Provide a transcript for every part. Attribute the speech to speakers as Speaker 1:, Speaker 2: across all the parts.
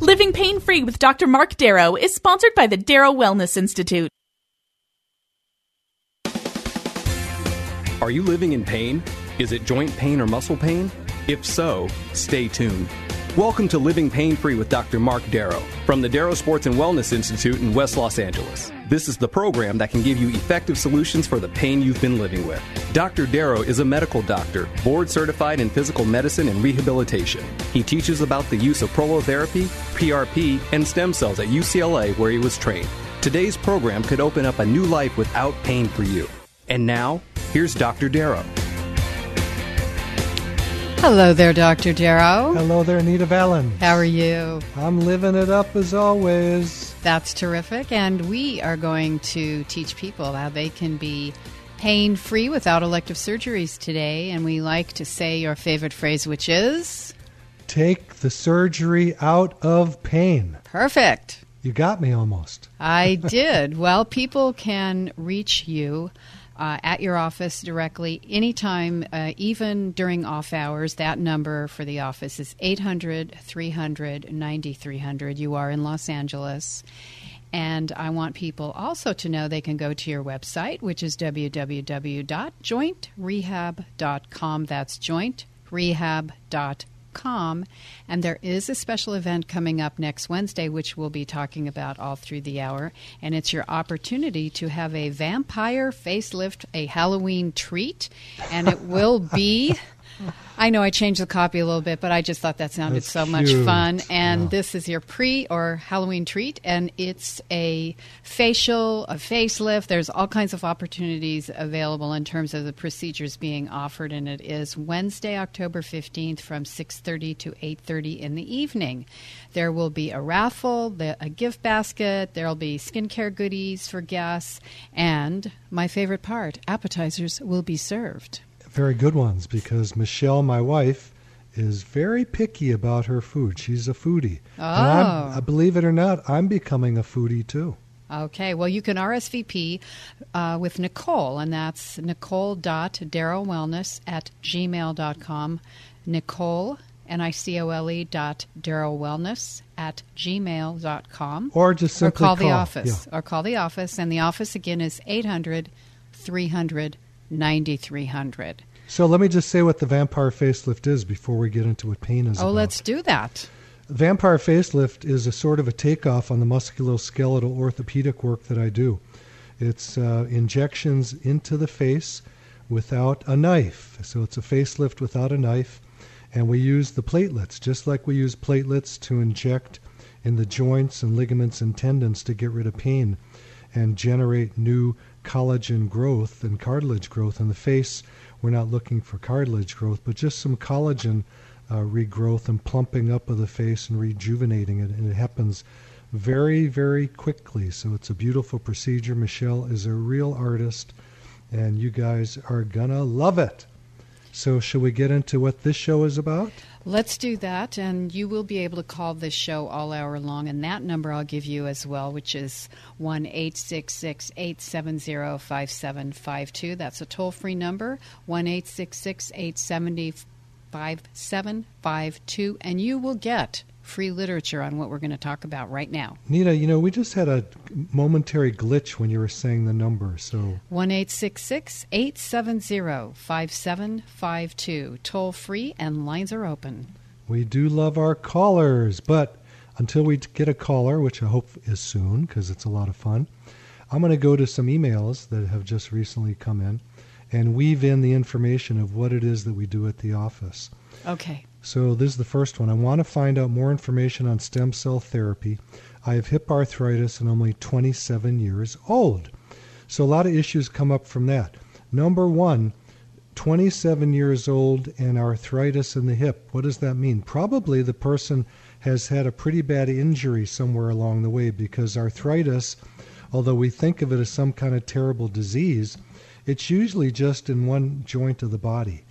Speaker 1: Living Pain Free with Dr. Marc Darrow is sponsored by the Darrow Wellness Institute.
Speaker 2: Are you living in pain? Is it joint pain or muscle pain? If so, stay tuned. Welcome to Living Pain Free with Dr. Marc Darrow from the Darrow Sports and Wellness Institute in West Los Angeles. This is the program that can give you effective solutions for the pain you've been living with. Dr. Darrow is a medical doctor, board certified in physical medicine and rehabilitation. He teaches about the use of prolotherapy, PRP, and stem cells at UCLA where he was trained. Today's program could open up a new life without pain for you. And now, here's Dr. Darrow.
Speaker 3: Hello there, Dr. Darrow.
Speaker 4: Hello there, Anita Valen.
Speaker 3: How are you?
Speaker 4: I'm living it up as always.
Speaker 3: That's terrific. And we are going to teach people how they can be pain free without elective surgeries today. And we like to say your favorite phrase, which is
Speaker 4: Take the surgery out of pain.
Speaker 3: perfect.
Speaker 4: You got me almost.
Speaker 3: I did. well, people can reach you uh, at your office directly anytime, uh, even during off hours. That number for the office is 800 300 9300. You are in Los Angeles. And I want people also to know they can go to your website, which is www.jointrehab.com. That's jointrehab.com. And there is a special event coming up next Wednesday, which we'll be talking about all through the hour. And it's your opportunity to have a vampire facelift, a Halloween treat. And it will be. I know I changed the copy a little bit, but I just thought that sounded
Speaker 4: That's
Speaker 3: so much fun. And
Speaker 4: Yeah.
Speaker 3: this is your pre or Halloween treat, and it's a facial, a facelift. There's all kinds of opportunities available in terms of the procedures being offered, and it is Wednesday, October 15th from 6:30 to 8:30 in the evening. There will be a raffle, the, a gift basket. There'll be skincare goodies for guests, and my favorite part, appetizers will be served.
Speaker 4: Very good ones because Michelle, my wife, is very picky about her food. She's a foodie. And
Speaker 3: Oh.
Speaker 4: I believe it or not, I'm becoming a foodie too.
Speaker 3: Okay, well, you can RSVP uh, with Nicole, and that's nicole.darrowwellness at gmail.com. Nicole, N I C O L E dot darrowwellness at gmail.com.
Speaker 4: Or just
Speaker 3: Or
Speaker 4: simply
Speaker 3: call the
Speaker 4: call,
Speaker 3: office. Or call the office, and the office again is 800 300 9300.
Speaker 4: So let me just say what the vampire facelift is before we get into what pain is
Speaker 3: Oh,
Speaker 4: about.
Speaker 3: let's do that.
Speaker 4: Vampire facelift is a sort of a takeoff on the musculoskeletal orthopedic work that I do. It's uh, injections into the face without a knife. So it's a facelift without a knife. And we use the platelets, just like we use platelets to inject in the joints and ligaments and tendons to get rid of pain and generate new collagen growth and cartilage growth in the face. We're not looking for cartilage growth, but just some collagen uh, regrowth and plumping up of the face and rejuvenating it. And it happens very, very quickly. So it's a beautiful procedure. Michelle is a real artist, and you guys are gonna love it. So, shall we get into what this show is about?
Speaker 3: Let's do that, and you will be able to call this show all hour long, and that number I'll give you as well, which is one eight six six eight seven zero five seven five two. That's a toll free number, one eight six six eight seventy five seven five two, and you will get free literature on what we're going to talk about right now.
Speaker 4: Nita, you know, we just had a momentary glitch when you were saying the number. So,
Speaker 3: One eight six six eight seven zero five seven five two. Toll free, and lines are open.
Speaker 4: We do love our callers, but until we get a caller, which I hope is soon because it's a lot of fun, I'm going to go to some emails that have just recently come in and weave in the information of what it is that we do at the office.
Speaker 3: Okay.
Speaker 4: So, this is the first one. I want to find out more information on stem cell therapy. I have hip arthritis and I'm only 27 years old. So, a lot of issues come up from that. Number one, 27 years old and arthritis in the hip. What does that mean? Probably the person has had a pretty bad injury somewhere along the way because arthritis, although we think of it as some kind of terrible disease, it's usually just in one joint of the body,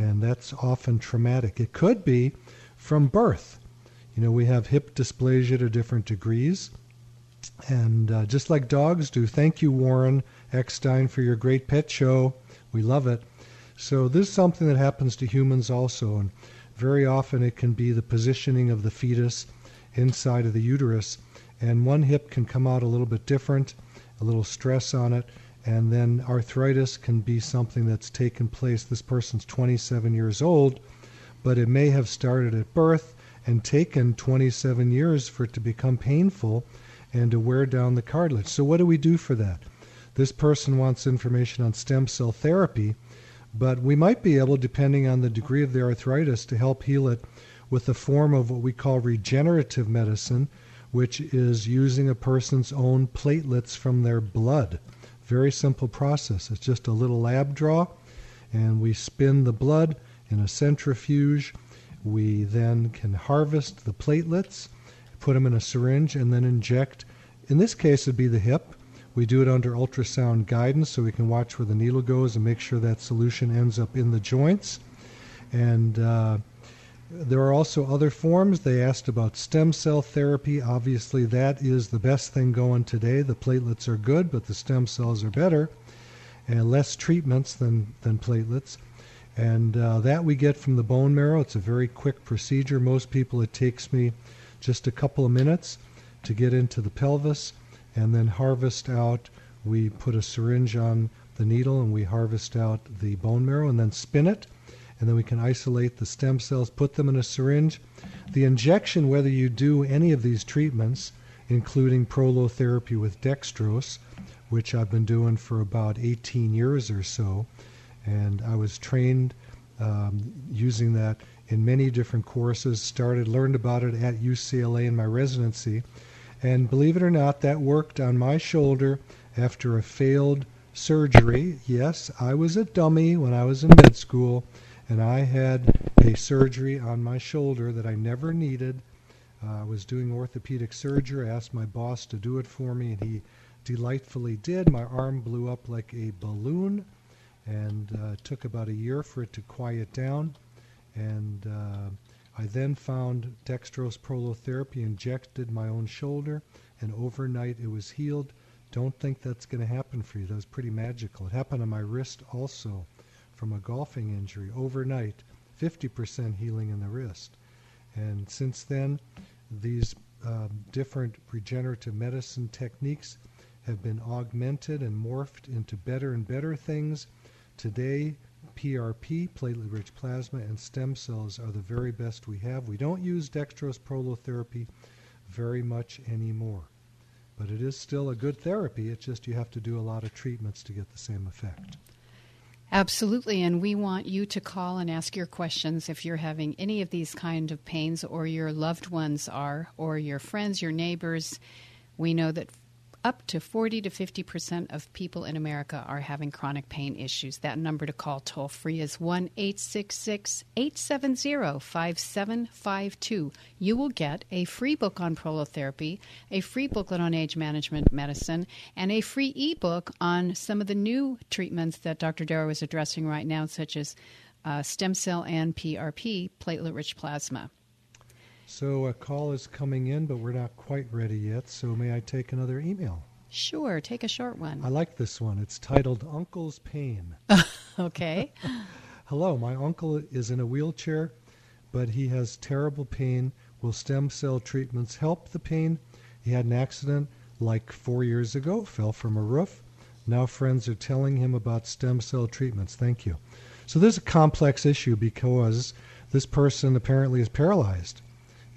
Speaker 4: and that's often traumatic. It could be from birth. You know, we have hip dysplasia to different degrees. And uh, just like dogs do, thank you, Warren Eckstein, for your great pet show. We love it. So, this is something that happens to humans also. And very often it can be the positioning of the fetus inside of the uterus. And one hip can come out a little bit different, a little stress on it. And then arthritis can be something that's taken place. This person's 27 years old, but it may have started at birth and taken 27 years for it to become painful and to wear down the cartilage. So, what do we do for that? This person wants information on stem cell therapy, but we might be able, depending on the degree of the arthritis, to help heal it with a form of what we call regenerative medicine, which is using a person's own platelets from their blood. Very simple process. It's just a little lab draw, and we spin the blood in a centrifuge. We then can harvest the platelets, put them in a syringe, and then inject. In this case, it'd be the hip. We do it under ultrasound guidance so we can watch where the needle goes and make sure that solution ends up in the joints. And uh, there are also other forms. They asked about stem cell therapy. Obviously, that is the best thing going today. The platelets are good, but the stem cells are better, and less treatments than, than platelets. And uh, that we get from the bone marrow. It's a very quick procedure. Most people, it takes me just a couple of minutes to get into the pelvis and then harvest out. We put a syringe on the needle and we harvest out the bone marrow and then spin it. And then we can isolate the stem cells, put them in a syringe. The injection, whether you do any of these treatments, including prolotherapy with dextrose, which I've been doing for about 18 years or so, and I was trained um, using that in many different courses, started, learned about it at UCLA in my residency and believe it or not, that worked on my shoulder after a failed surgery. Yes, I was a dummy when I was in med school, and I had a surgery on my shoulder that I never needed. Uh, I was doing orthopedic surgery. I asked my boss to do it for me, and he delightfully did. My arm blew up like a balloon, and uh, it took about a year for it to quiet down. And uh, I then found dextrose prolotherapy, injected my own shoulder, and overnight it was healed. Don't think that's going to happen for you. That was pretty magical. It happened on my wrist also from a golfing injury. Overnight, 50% healing in the wrist. And since then, these um, different regenerative medicine techniques have been augmented and morphed into better and better things. Today, PRP, platelet rich plasma, and stem cells are the very best we have. We don't use dextrose prolotherapy very much anymore. But it is still a good therapy. It's just you have to do a lot of treatments to get the same effect.
Speaker 3: Absolutely, and we want you to call and ask your questions if you're having any of these kind of pains or your loved ones are or your friends, your neighbors. We know that up to 40 to 50 percent of people in America are having chronic pain issues. That number to call toll free is 1 866 870 5752. You will get a free book on prolotherapy, a free booklet on age management medicine, and a free ebook on some of the new treatments that Dr. Darrow is addressing right now, such as uh, stem cell and PRP, platelet rich plasma.
Speaker 4: So a call is coming in, but we're not quite ready yet. So may I take another email?
Speaker 3: Sure, take a short one.
Speaker 4: I like this one. It's titled Uncle's Pain.
Speaker 3: okay.
Speaker 4: Hello, my uncle is in a wheelchair, but he has terrible pain. Will stem cell treatments help the pain? He had an accident like four years ago, fell from a roof. Now friends are telling him about stem cell treatments. Thank you. So this is a complex issue because this person apparently is paralyzed.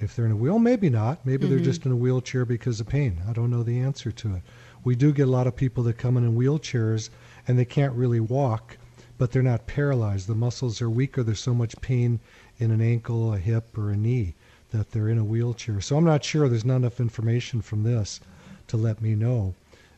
Speaker 4: If they're in a wheel, maybe not. Maybe mm-hmm. they're just in a wheelchair because of pain. I don't know the answer to it. We do get a lot of people that come in in wheelchairs and they can't really walk, but they're not paralyzed. The muscles are weaker. There's so much pain in an ankle, a hip, or a knee that they're in a wheelchair. So I'm not sure. There's not enough information from this to let me know.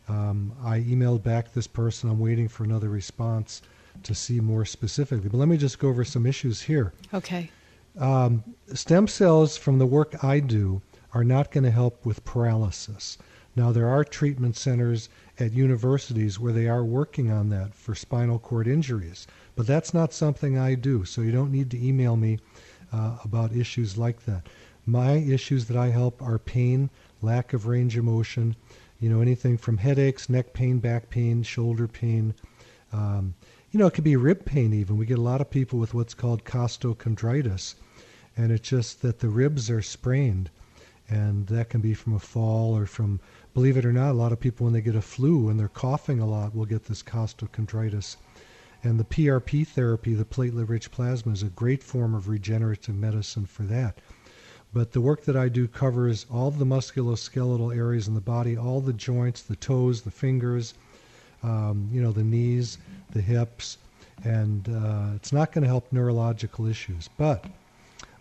Speaker 4: Um, I emailed back this person. I'm waiting for another response to see more specifically. But let me just go over some issues here.
Speaker 3: Okay
Speaker 4: Um, stem cells from the work I do are not going to help with paralysis. Now, there are treatment centers at universities where they are working on that for spinal cord injuries, but that's not something I do, so you don't need to email me uh, about issues like that. My issues that I help are pain, lack of range of motion, you know, anything from headaches, neck pain, back pain, shoulder pain. Um, you know, it could be rib pain even. We get a lot of people with what's called costochondritis, and it's just that the ribs are sprained. And that can be from a fall or from believe it or not a lot of people when they get a flu and they're coughing a lot will get this costochondritis. And the PRP therapy the platelet rich plasma is a great form of regenerative medicine for that. But the work that I do covers all the musculoskeletal areas in the body all the joints the toes the fingers um, you know the knees the hips. And uh, it's not going to help neurological issues. But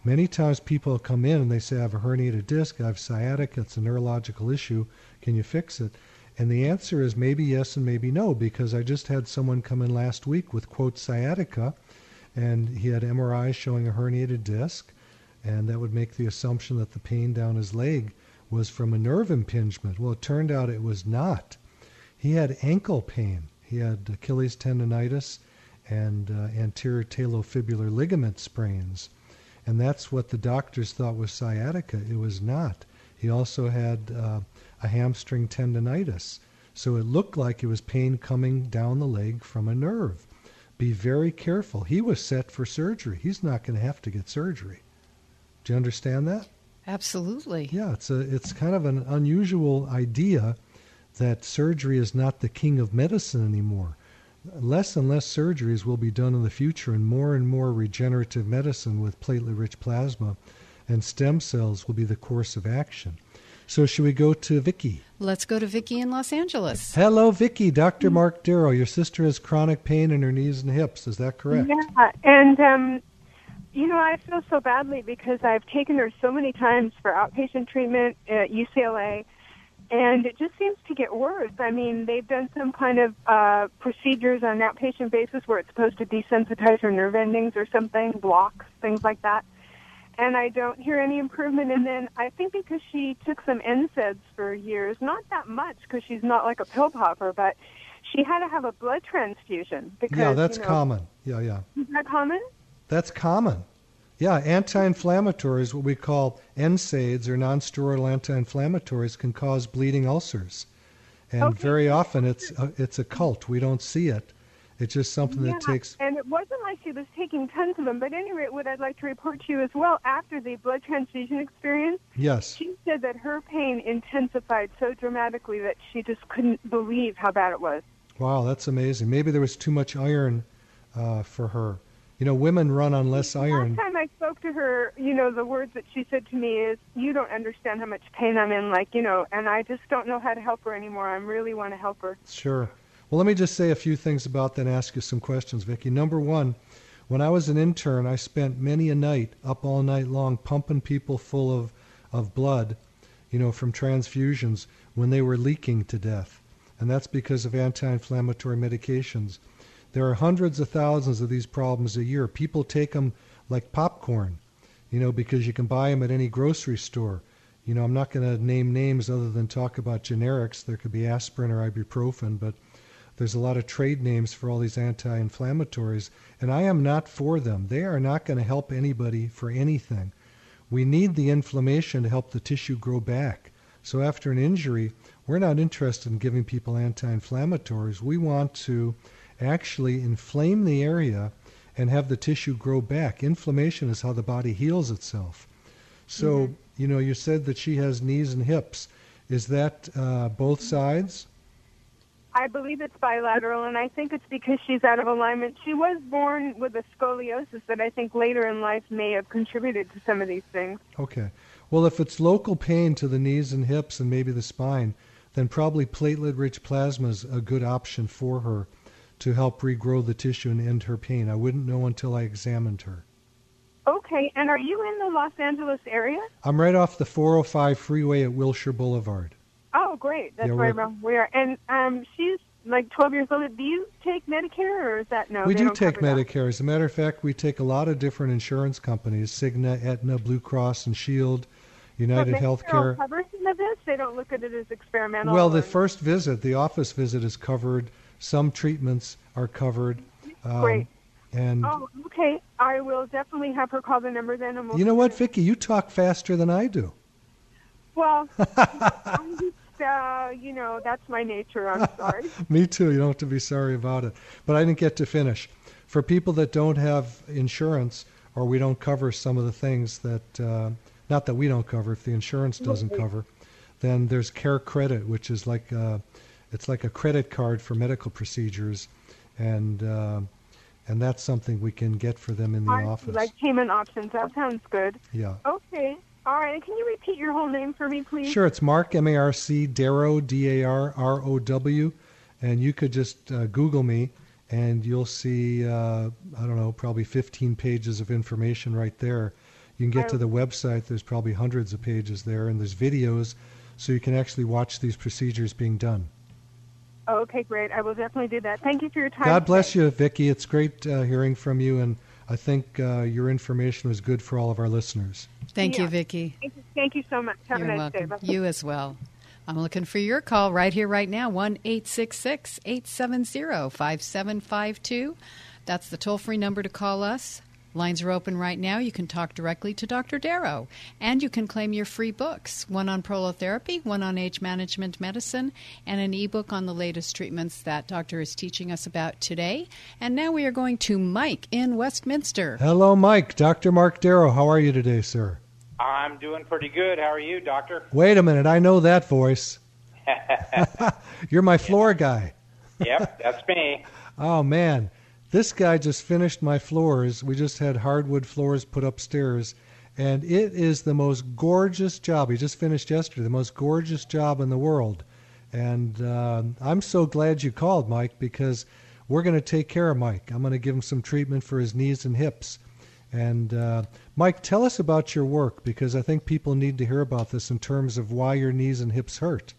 Speaker 4: Many times people come in and they say, I have a herniated disc, I have sciatica, it's a neurological issue, can you fix it? And the answer is maybe yes and maybe no, because I just had someone come in last week with, quote, sciatica, and he had MRI showing a herniated disc, and that would make the assumption that the pain down his leg was from a nerve impingement. Well, it turned out it was not. He had ankle pain. He had Achilles tendonitis and uh, anterior talofibular ligament sprains and that's what the doctors thought was sciatica. It was not. He also had uh, a hamstring tendonitis, so it looked like it was pain coming down the leg from a nerve. Be very careful. He was set for surgery. He's not going to have to get surgery. Do you understand that?
Speaker 3: Absolutely.
Speaker 4: Yeah, it's a it's kind of an unusual idea that surgery is not the king of medicine anymore less and less surgeries will be done in the future and more and more regenerative medicine with platelet rich plasma and stem cells will be the course of action. So should we go to Vicki?
Speaker 3: Let's go to Vicki in Los Angeles.
Speaker 4: Hello, Vicki. Dr. Marc Darrow. Your sister has chronic pain in her knees and hips. Is that correct?
Speaker 5: Yeah, and um, you know I feel so badly because I've taken her so many times for outpatient treatment at UCLA, and it just seems to get worse. I mean, they've done some kind of uh, procedures on an outpatient basis where it's supposed to desensitize her nerve endings or something, blocks, things like that. And I don't hear any improvement. And then I think because she took some NSAIDs for years, not that much because she's not like a pill popper, but she had to have a blood transfusion. Because,
Speaker 4: yeah, that's
Speaker 5: you know,
Speaker 4: common. Yeah, yeah.
Speaker 5: Is that common?
Speaker 4: That's common. Yeah, anti-inflammatories, what we call NSAIDs or non-steroidal anti-inflammatories, can cause bleeding ulcers, and
Speaker 5: Okay.
Speaker 4: very often it's a, it's occult. We don't see it. It's just something
Speaker 5: yeah,
Speaker 4: that takes.
Speaker 5: and it wasn't like she was taking tons of them. But anyway, what I'd like to report to you as well, after the blood transfusion experience,
Speaker 4: Yes.
Speaker 5: she said that her pain intensified so dramatically that she just couldn't believe how bad it was.
Speaker 4: Wow, that's amazing. Maybe there was too much iron uh, for her. You know, women run on less iron.
Speaker 5: Last time I spoke to her, you know, the words that she said to me is, "You don't understand how much pain I'm in, like, you know, and I just don't know how to help her anymore. I really want to help her."
Speaker 4: Sure. Well, let me just say a few things about that and ask you some questions, Vicki. Number one, when I was an intern, I spent many a night up all night long pumping people full of, of blood, you know, from transfusions when they were leaking to death. And that's because of anti inflammatory medications. There are hundreds of thousands of these problems a year. People take them like popcorn, you know, because you can buy them at any grocery store. You know, I'm not going to name names other than talk about generics. There could be aspirin or ibuprofen, but there's a lot of trade names for all these anti inflammatories, and I am not for them. They are not going to help anybody for anything. We need the inflammation to help the tissue grow back. So after an injury, we're not interested in giving people anti inflammatories. We want to actually inflame the area and have the tissue grow back. Inflammation is how the body heals itself. So, you know, you said that she has knees and hips. Is that uh, both sides?
Speaker 5: I believe it's bilateral, and I think it's because she's out of alignment. She was born with a scoliosis that I think later in life may have contributed to some of these things.
Speaker 4: Okay. Well, if it's local pain to the knees and hips and maybe the spine, then probably platelet rich plasma is a good option for her to help regrow the tissue and end her pain. I wouldn't know until I examined her.
Speaker 5: Okay, and are you in the Los Angeles area?
Speaker 4: I'm right off the 405 freeway at Wilshire Boulevard.
Speaker 5: Oh, great. That's
Speaker 4: Yeah,
Speaker 5: right
Speaker 4: we're-
Speaker 5: where. And um, she's like 12 years old. Do you take Medicare or is that no?
Speaker 4: we do take
Speaker 5: cover that?
Speaker 4: Medicare. As a matter of fact, we take a lot of different insurance companies: Cigna, Aetna, Blue Cross and Shield, United
Speaker 5: but Medicare
Speaker 4: Healthcare.
Speaker 5: covers some of this. They don't look at it as experimental.
Speaker 4: Well, the first visit, the office visit, is covered. Some treatments are covered. Um,
Speaker 5: Great.
Speaker 4: And
Speaker 5: Oh, okay. I will definitely have her call the number then. And we'll
Speaker 4: you know what, Vicky? You talk faster than I do.
Speaker 5: Well, I'm just, uh, you know, that's my nature. I'm sorry.
Speaker 4: Me too. You don't have to be sorry about it. But I didn't get to finish. For people that don't have insurance or we don't cover some of the things that, uh, not that we don't cover, if the insurance doesn't cover, then there's Care Credit, which is like uh, it's like a credit card for medical procedures, and uh, and that's something we can get for them in the
Speaker 5: I
Speaker 4: office.
Speaker 5: like payment options. That sounds good.
Speaker 4: yeah.
Speaker 5: Okay. All right. Can you repeat your whole name for me, please?
Speaker 4: Sure, it's Marc M A R C Darrow D A R R O W, and you could just uh, Google me, and you'll see uh, I don't know probably 15 pages of information right there. You can get to the website. There's probably hundreds of pages there, and there's videos, so you can actually watch these procedures being done.
Speaker 5: Okay, great. I will definitely do that. Thank you for your time.
Speaker 4: God bless you, Vicki. It's great uh, hearing from you, and I think uh, your information was good for all of our listeners.
Speaker 3: Thank you,
Speaker 5: Yeah.
Speaker 3: Vicki.
Speaker 5: Thank you, thank you so much. Have
Speaker 3: You're
Speaker 5: a nice
Speaker 3: welcome.
Speaker 5: day. Bye.
Speaker 3: You as well. I'm looking for your call right here, right now. 1 870 5752. That's the toll free number to call us. Lines are open right now. You can talk directly to Dr. Darrow. And you can claim your free books one on prolotherapy, one on age management medicine, and an ebook on the latest treatments that Doctor is teaching us about today. And now we are going to Mike in Westminster.
Speaker 4: Hello, Mike. Dr. Marc Darrow. How are you today, sir?
Speaker 6: I'm doing pretty good. How are you, Doctor?
Speaker 4: Wait a minute. I know that voice. You're my floor guy.
Speaker 6: yep, that's me.
Speaker 4: Oh man, this guy just finished my floors. We just had hardwood floors put upstairs, and it is the most gorgeous job. He just finished yesterday, the most gorgeous job in the world. And um I'm so glad you called, Mike, because we're going to take care of Mike. I'm going to give him some treatment for his knees and hips. And uh, Mike, tell us about your work because I think people need to hear about this in terms of why your knees and hips hurt.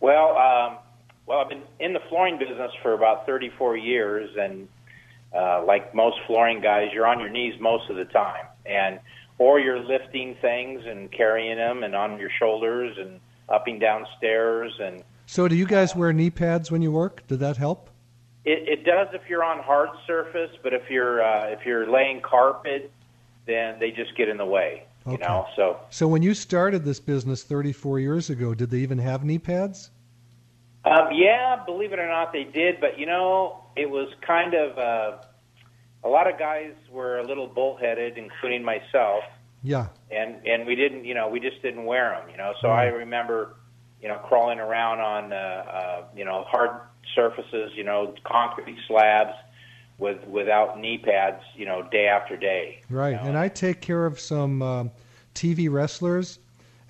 Speaker 6: Well, um, well, I've been in the flooring business for about 34 years, and uh, like most flooring guys, you're on your knees most of the time, and or you're lifting things and carrying them, and on your shoulders, and up and down stairs, and
Speaker 4: So, do you guys wear knee pads when you work? Did that help?
Speaker 6: it, it does if you're on hard surface, but if you're uh, if you're laying carpet, then they just get in the way. You
Speaker 4: Okay.
Speaker 6: know, so
Speaker 4: So when you started this business 34 years ago, did they even have knee pads?
Speaker 6: Um, yeah, believe it or not, they did. But you know, it was kind of uh, a lot of guys were a little bullheaded, including myself,
Speaker 4: Yeah.
Speaker 6: and and we didn't, you know, we just didn't wear them. You know, so I remember, you know, crawling around on, uh, uh, you know, hard surfaces, you know, concrete slabs with without knee pads, you know, day after day.
Speaker 4: Right. And I take care of some um, TV wrestlers,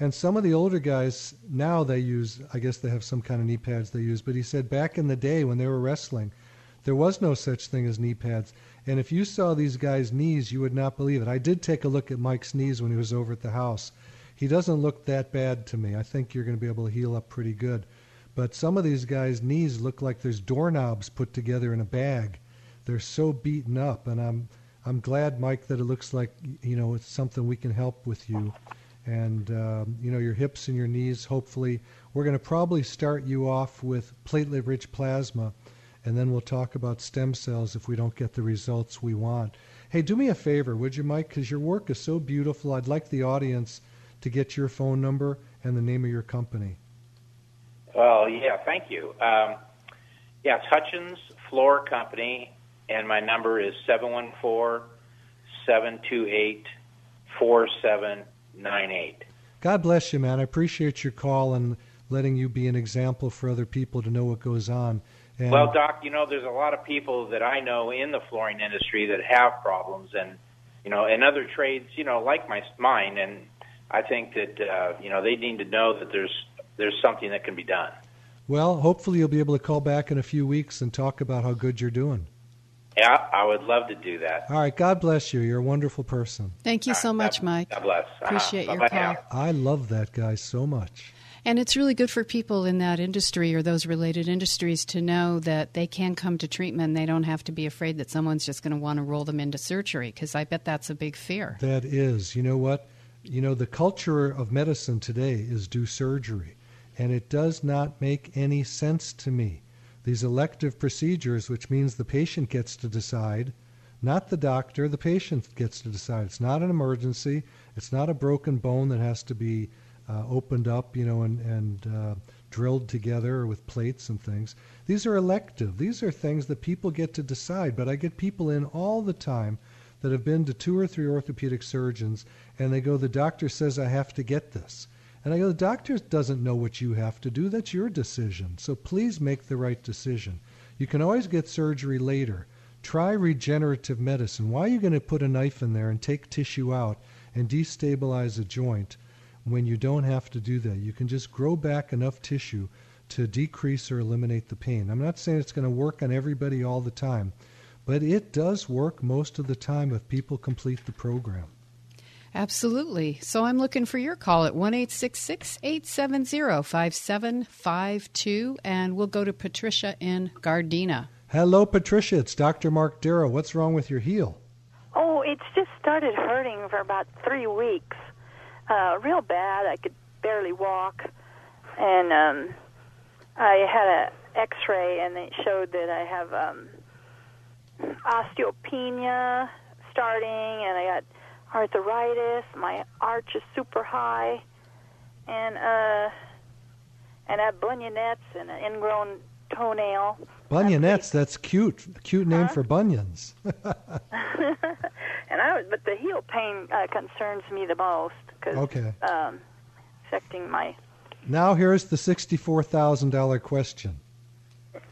Speaker 4: and some of the older guys now they use. I guess they have some kind of knee pads they use. But he said back in the day when they were wrestling, there was no such thing as knee pads. And if you saw these guys' knees, you would not believe it. I did take a look at Mike's knees when he was over at the house. He doesn't look that bad to me. I think you're going to be able to heal up pretty good. But some of these guys' knees look like there's doorknobs put together in a bag. They're so beaten up, and I'm I'm glad, Mike, that it looks like you know it's something we can help with you, and um, you know your hips and your knees. Hopefully, we're going to probably start you off with platelet-rich plasma, and then we'll talk about stem cells if we don't get the results we want. Hey, do me a favor, would you, Mike? Because your work is so beautiful. I'd like the audience to get your phone number and the name of your company.
Speaker 6: Well, yeah, thank you. Um, yeah, it's Hutchins Floor Company, and my number is seven one four seven two eight four seven nine eight.
Speaker 4: God bless you, man. I appreciate your call and letting you be an example for other people to know what goes on. And
Speaker 6: Well, Doc, you know, there's a lot of people that I know in the flooring industry that have problems, and you know, in other trades, you know, like my mine, and I think that uh, you know they need to know that there's there's something that can be done.
Speaker 4: well, hopefully you'll be able to call back in a few weeks and talk about how good you're doing.
Speaker 6: Yeah, I would love to do that.
Speaker 4: All right. God bless you. You're a wonderful person.
Speaker 3: Thank you so much, Mike.
Speaker 6: God bless. Uh-huh.
Speaker 3: Appreciate your
Speaker 6: Bye-bye
Speaker 3: call.
Speaker 6: now.
Speaker 4: I love that guy so much.
Speaker 3: And it's really good for people in that industry or those related industries to know that they can come to treatment. They don't have to be afraid that someone's just going to want to roll them into surgery because I bet that's a big fear.
Speaker 4: That is. You know what? You know, the culture of medicine today is do surgery, and it does not make any sense to me. These elective procedures, which means the patient gets to decide, not the doctor, the patient gets to decide. It's not an emergency. It's not a broken bone that has to be uh, opened up, you know, and, and uh, drilled together with plates and things. These are elective. These are things that people get to decide. But I get people in all the time that have been to two or three orthopedic surgeons and they go, The doctor says I have to get this. And I go, The doctor doesn't know what you have to do. That's your decision. So please make the right decision. You can always get surgery later. Try regenerative medicine. Why are you going to put a knife in there and take tissue out and destabilize a joint when you don't have to do that? You can just grow back enough tissue to decrease or eliminate the pain. I'm not saying it's going to work on everybody all the time, but it does work most of the time if people complete the program.
Speaker 3: Absolutely. So I'm looking for your call at 1 870 5752, and we'll go to Patricia in Gardena.
Speaker 4: Hello, Patricia. It's Dr. Marc Darrow. What's wrong with your heel?
Speaker 7: Oh, it's just started hurting for about three weeks. Uh, real bad. I could barely walk. And um, I had a X-ray, and it showed that I have um, osteopenia starting, and I got arthritis. My arch is super high, and uh, and I have bunionettes and an ingrown toenail.
Speaker 4: Bunionettes, that's cute. Cute name huh? for bunions.
Speaker 7: and I was, but the heel pain uh, concerns me the most because
Speaker 4: okay.
Speaker 7: um, affecting my.
Speaker 4: Now here's the sixty-four thousand dollar question: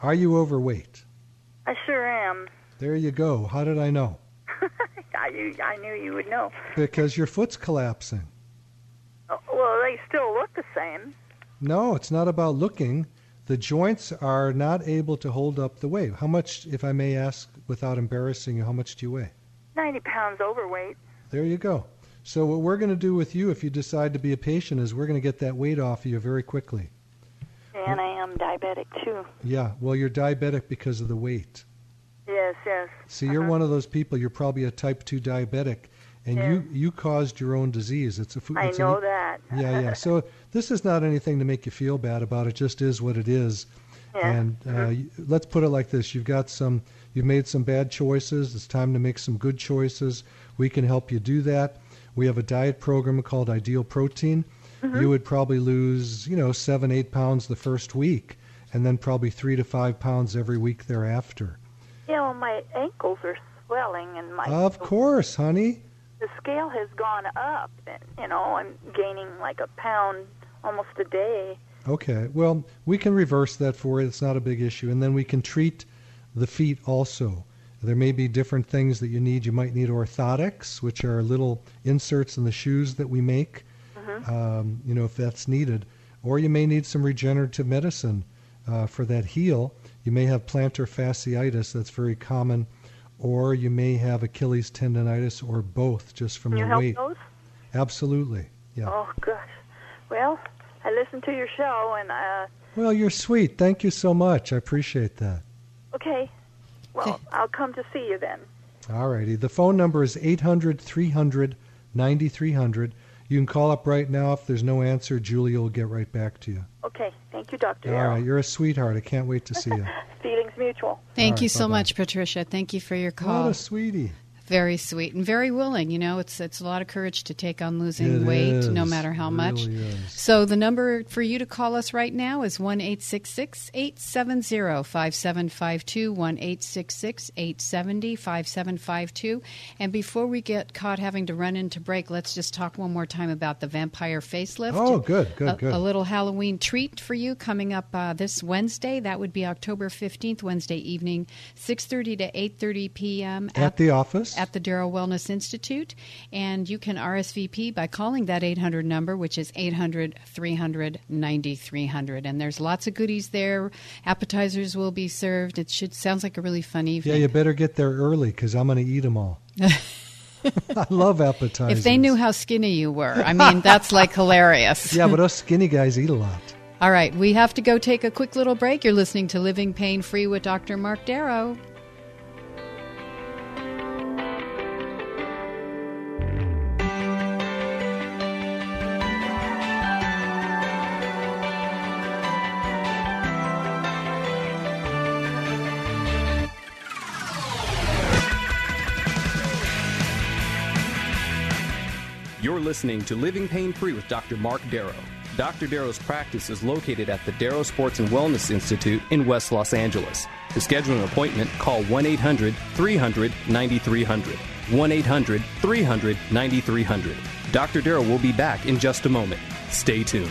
Speaker 4: Are you overweight?
Speaker 7: I sure am.
Speaker 4: There you go. How did I know?
Speaker 7: I knew, I knew you would know.
Speaker 4: Because your foot's collapsing.
Speaker 7: Oh, well, they still look the same.
Speaker 4: No, it's not about looking the joints are not able to hold up the weight. How much, if I may ask without embarrassing you, how much do you weigh?
Speaker 7: 90 pounds overweight.
Speaker 4: There you go. So, what we're going to do with you if you decide to be a patient is we're going to get that weight off of you very quickly.
Speaker 7: And I am diabetic too.
Speaker 4: Yeah, well, you're diabetic because of the weight.
Speaker 7: Yes, yes.
Speaker 4: See, you're uh-huh. one of those people, you're probably a type 2 diabetic and yeah. you you caused your own disease. It's a.
Speaker 7: I
Speaker 4: it's
Speaker 7: know
Speaker 4: a,
Speaker 7: that.
Speaker 4: yeah, yeah. So this is not anything to make you feel bad about. It just is what it is.
Speaker 7: Yeah.
Speaker 4: And uh,
Speaker 7: mm-hmm.
Speaker 4: let's put it like this: you've got some, you've made some bad choices. It's time to make some good choices. We can help you do that. We have a diet program called Ideal Protein.
Speaker 7: Mm-hmm.
Speaker 4: You would probably lose, you know, seven, eight pounds the first week, and then probably three to five pounds every week thereafter.
Speaker 7: Yeah, know, my ankles are swelling, and my.
Speaker 4: Of course, honey
Speaker 7: the scale has gone up. and, You know, I'm gaining like a pound almost a day.
Speaker 4: Okay. Well, we can reverse that for you. It's not a big issue. And then we can treat the feet also. There may be different things that you need. You might need orthotics, which are little inserts in the shoes that we make,
Speaker 7: mm-hmm.
Speaker 4: um, you know, if that's needed. Or you may need some regenerative medicine uh, for that heel. You may have plantar fasciitis, that's very common or you may have Achilles tendonitis or both just from
Speaker 7: Can
Speaker 4: the weight.
Speaker 7: Those?
Speaker 4: Absolutely. Yeah.
Speaker 7: Oh gosh. Well, I listened to your show and uh
Speaker 4: Well, you're sweet. Thank you so much. I appreciate that.
Speaker 7: Okay. Well, I'll come to see you then.
Speaker 4: All righty. The phone number is 800 300 9300. You can call up right now. If there's no answer, Julia will get right back to you.
Speaker 7: Okay. Thank you, Dr.
Speaker 4: All right. You're a sweetheart. I can't wait to see you.
Speaker 7: Feelings mutual.
Speaker 3: Thank
Speaker 4: right,
Speaker 3: you so
Speaker 4: bye-bye.
Speaker 3: much, Patricia. Thank you for your call.
Speaker 4: What a sweetie.
Speaker 3: Very sweet and very willing. You know, it's it's a lot of courage to take on losing
Speaker 4: It
Speaker 3: weight,
Speaker 4: is.
Speaker 3: no matter how much.
Speaker 4: is.
Speaker 3: So the number for you to call us right now is one eight six six eight seven zero five seven five two one eight six six eight seventy five seven five two. And before we get caught having to run into break, let's just talk one more time about the vampire facelift.
Speaker 4: Oh, good, good,
Speaker 3: a,
Speaker 4: good.
Speaker 3: A little Halloween treat for you coming up uh, this Wednesday. That would be October fifteenth, Wednesday evening, six thirty to eight thirty p.m.
Speaker 4: At the office?
Speaker 3: At the Darrow Wellness Institute. And you can RSVP by calling that 800 number, which is 800 300 9300. And there's lots of goodies there. Appetizers will be served. It should sounds like a really fun evening.
Speaker 4: Yeah, you better get there early because I'm going to eat them all. I love appetizers.
Speaker 3: If they knew how skinny you were, I mean, that's like hilarious.
Speaker 4: Yeah, but us skinny guys eat a lot.
Speaker 3: All right, we have to go take a quick little break. You're listening to Living Pain Free with Dr. Marc Darrow.
Speaker 2: Listening to Living Pain Free with Dr. Marc Darrow. Dr. Darrow's practice is located at the Darrow Sports and Wellness Institute in West Los Angeles. To schedule an appointment, call 1 800 300 9300. 1 800 300 9300. Dr. Darrow will be back in just a moment. Stay tuned.